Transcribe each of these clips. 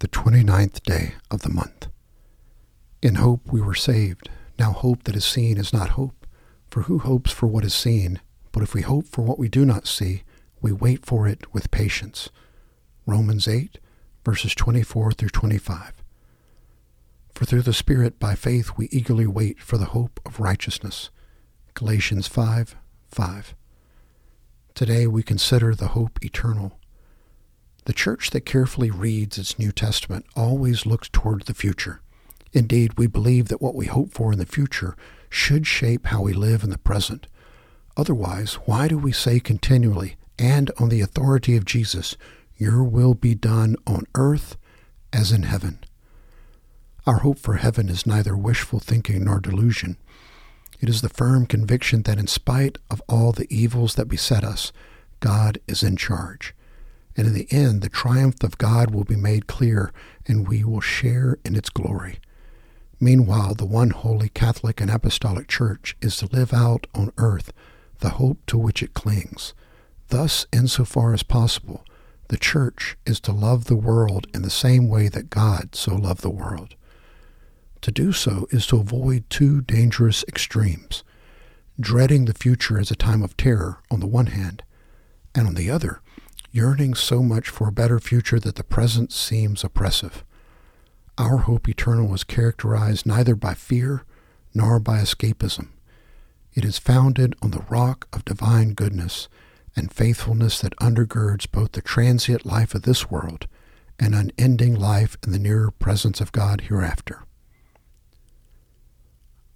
the twenty-ninth day of the month. In hope we were saved. Now hope that is seen is not hope. For who hopes for what is seen? But if we hope for what we do not see, we wait for it with patience. Romans 8, verses 24 through 25. For through the Spirit by faith we eagerly wait for the hope of righteousness. Galatians 5, 5. Today we consider the hope eternal. The church that carefully reads its New Testament always looks toward the future. Indeed, we believe that what we hope for in the future should shape how we live in the present. Otherwise, why do we say continually, and on the authority of Jesus, Your will be done on earth as in heaven? Our hope for heaven is neither wishful thinking nor delusion. It is the firm conviction that in spite of all the evils that beset us, God is in charge. And in the end, the triumph of God will be made clear, and we will share in its glory. Meanwhile, the one holy Catholic and Apostolic Church is to live out on earth the hope to which it clings. Thus, insofar as possible, the Church is to love the world in the same way that God so loved the world. To do so is to avoid two dangerous extremes dreading the future as a time of terror on the one hand, and on the other, yearning so much for a better future that the present seems oppressive. Our hope eternal is characterized neither by fear nor by escapism. It is founded on the rock of divine goodness and faithfulness that undergirds both the transient life of this world and unending life in the nearer presence of God hereafter.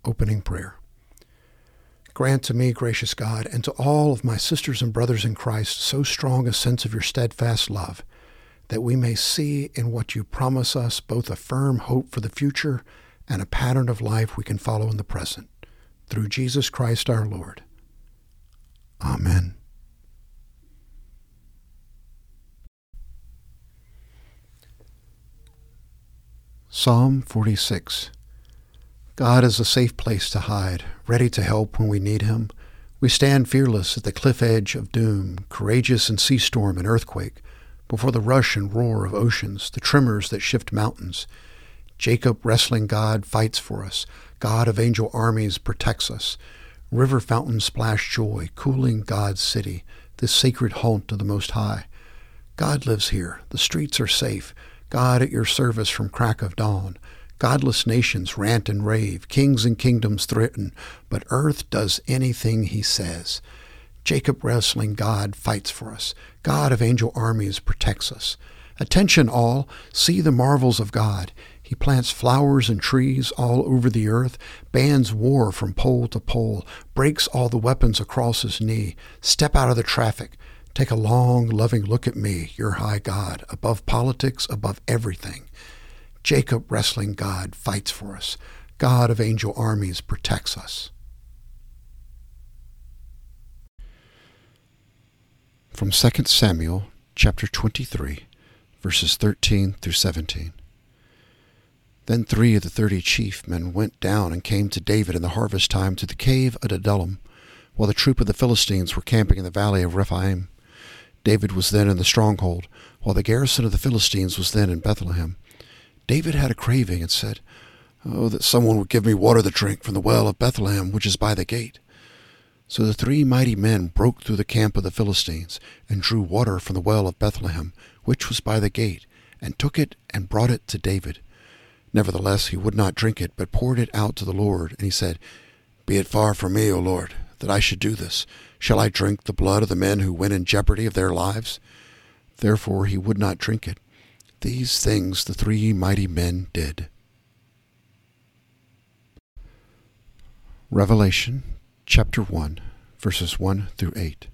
Opening Prayer Grant to me, gracious God, and to all of my sisters and brothers in Christ so strong a sense of your steadfast love, that we may see in what you promise us both a firm hope for the future and a pattern of life we can follow in the present. Through Jesus Christ our Lord. Amen. Psalm 46 God is a safe place to hide, ready to help when we need him. We stand fearless at the cliff edge of doom, courageous in sea storm and earthquake, before the rush and roar of oceans, the tremors that shift mountains. Jacob, wrestling God, fights for us. God of angel armies protects us. River fountains splash joy, cooling God's city, this sacred haunt of the Most High. God lives here. The streets are safe. God at your service from crack of dawn. Godless nations rant and rave, kings and kingdoms threaten, but earth does anything he says. Jacob wrestling God fights for us. God of angel armies protects us. Attention all, see the marvels of God. He plants flowers and trees all over the earth, bans war from pole to pole, breaks all the weapons across his knee. Step out of the traffic. Take a long, loving look at me, your high God, above politics, above everything. Jacob, wrestling God, fights for us. God of angel armies protects us. From 2 Samuel chapter 23, verses 13 through 17. Then three of the thirty chief men went down and came to David in the harvest time to the cave at Adullam, while the troop of the Philistines were camping in the valley of Rephaim. David was then in the stronghold, while the garrison of the Philistines was then in Bethlehem. David had a craving and said, Oh, that someone would give me water to drink from the well of Bethlehem, which is by the gate. So the three mighty men broke through the camp of the Philistines, and drew water from the well of Bethlehem, which was by the gate, and took it and brought it to David. Nevertheless, he would not drink it, but poured it out to the Lord. And he said, Be it far from me, O Lord, that I should do this. Shall I drink the blood of the men who went in jeopardy of their lives? Therefore he would not drink it. These things the three mighty men did. Revelation chapter 1, verses 1 through 8.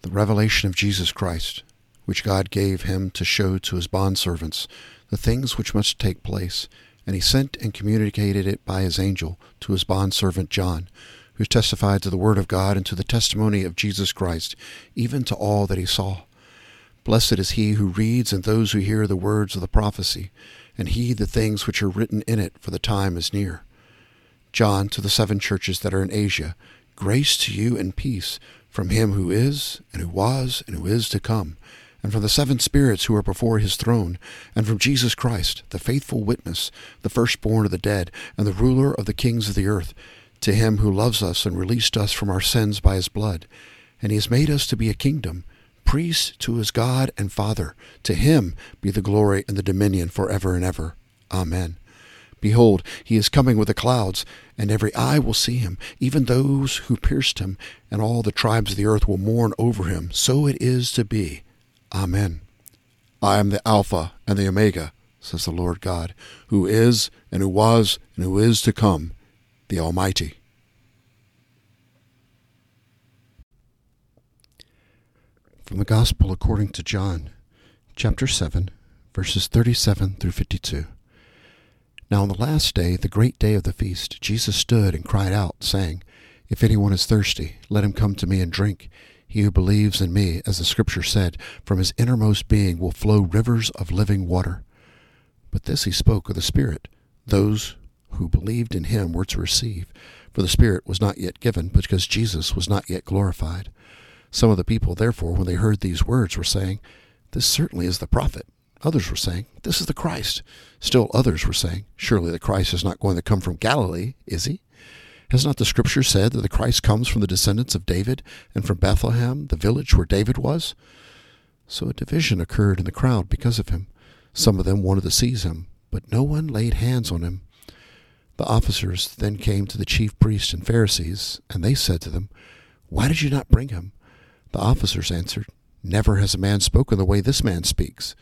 The revelation of Jesus Christ, which God gave him to show to his bondservants the things which must take place, and he sent and communicated it by his angel to his bondservant John, who testified to the word of God and to the testimony of Jesus Christ, even to all that he saw. Blessed is he who reads and those who hear the words of the prophecy, and heed the things which are written in it, for the time is near. John to the seven churches that are in Asia, grace to you and peace from him who is, and who was, and who is to come, and from the seven spirits who are before his throne, and from Jesus Christ, the faithful witness, the firstborn of the dead, and the ruler of the kings of the earth, to him who loves us and released us from our sins by his blood, and he has made us to be a kingdom, priests to his God and Father. To him be the glory and the dominion for ever and ever. Amen. Behold, he is coming with the clouds, and every eye will see him, even those who pierced him, and all the tribes of the earth will mourn over him. So it is to be. Amen. I am the Alpha and the Omega, says the Lord God, who is, and who was, and who is to come, the Almighty. From the Gospel according to John, chapter 7, verses 37 through 52. Now on the last day, the great day of the feast, Jesus stood and cried out, saying, If anyone is thirsty, let him come to me and drink. He who believes in me, as the Scripture said, from his innermost being will flow rivers of living water. But this he spoke of the Spirit. Those who believed in him were to receive, for the Spirit was not yet given, because Jesus was not yet glorified. Some of the people, therefore, when they heard these words, were saying, This certainly is the prophet. Others were saying, This is the Christ. Still others were saying, Surely the Christ is not going to come from Galilee, is he? Has not the Scripture said that the Christ comes from the descendants of David and from Bethlehem, the village where David was? So a division occurred in the crowd because of him. Some of them wanted to seize him, but no one laid hands on him. The officers then came to the chief priests and Pharisees, and they said to them, Why did you not bring him? The officers answered, Never has a man spoken the way this man speaks.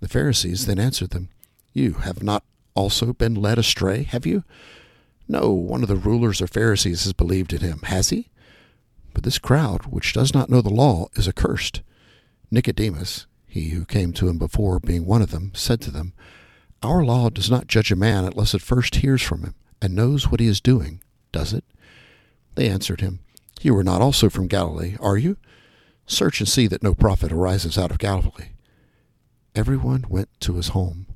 The Pharisees then answered them, You have not also been led astray, have you? No, one of the rulers or Pharisees has believed in him, has he? But this crowd, which does not know the law, is accursed. Nicodemus, he who came to him before being one of them, said to them, Our law does not judge a man unless it first hears from him and knows what he is doing, does it? They answered him, You are not also from Galilee, are you? Search and see that no prophet arises out of Galilee. Everyone went to his home.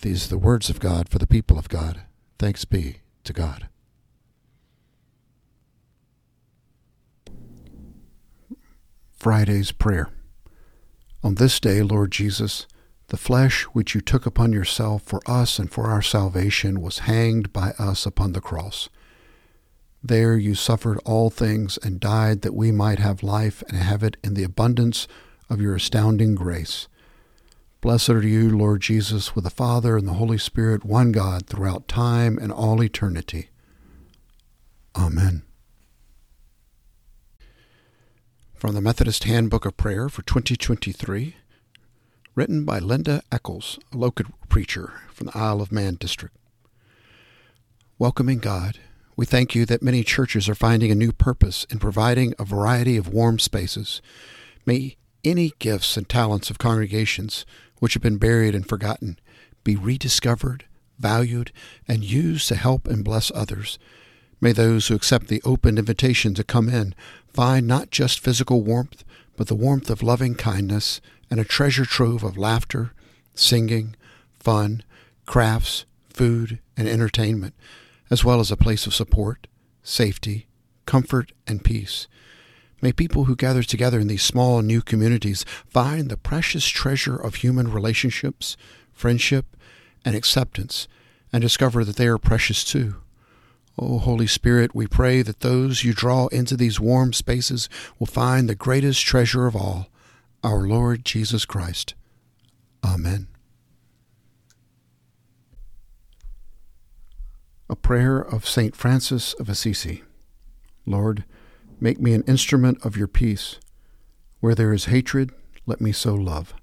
These are the words of God for the people of God. Thanks be to God. Friday's Prayer. On this day, Lord Jesus, the flesh which you took upon yourself for us and for our salvation was hanged by us upon the cross. There you suffered all things and died that we might have life and have it in the abundance of your astounding grace. Blessed are you, Lord Jesus, with the Father and the Holy Spirit, one God, throughout time and all eternity. Amen. From the Methodist Handbook of Prayer for 2023, written by Linda Eccles, a local preacher from the Isle of Man district. Welcoming God, we thank you that many churches are finding a new purpose in providing a variety of warm spaces. May any gifts and talents of congregations which have been buried and forgotten be rediscovered, valued, and used to help and bless others. May those who accept the open invitation to come in find not just physical warmth, but the warmth of loving kindness and a treasure trove of laughter, singing, fun, crafts, food, and entertainment, as well as a place of support, safety, comfort, and peace. May people who gather together in these small new communities find the precious treasure of human relationships, friendship, and acceptance, and discover that they are precious too. O oh, Holy Spirit, we pray that those you draw into these warm spaces will find the greatest treasure of all, our Lord Jesus Christ. Amen. A prayer of St. Francis of Assisi. Lord, Make me an instrument of your peace. Where there is hatred, let me sow love.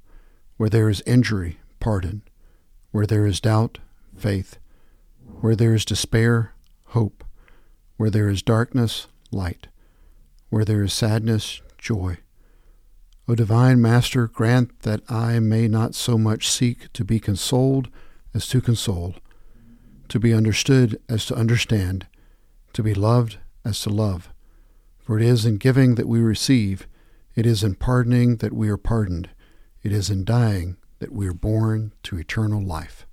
Where there is injury, pardon. Where there is doubt, faith. Where there is despair, hope. Where there is darkness, light. Where there is sadness, joy. O divine Master, grant that I may not so much seek to be consoled as to console, to be understood as to understand, to be loved as to love for it is in giving that we receive, it is in pardoning that we are pardoned, it is in dying that we are born to eternal life.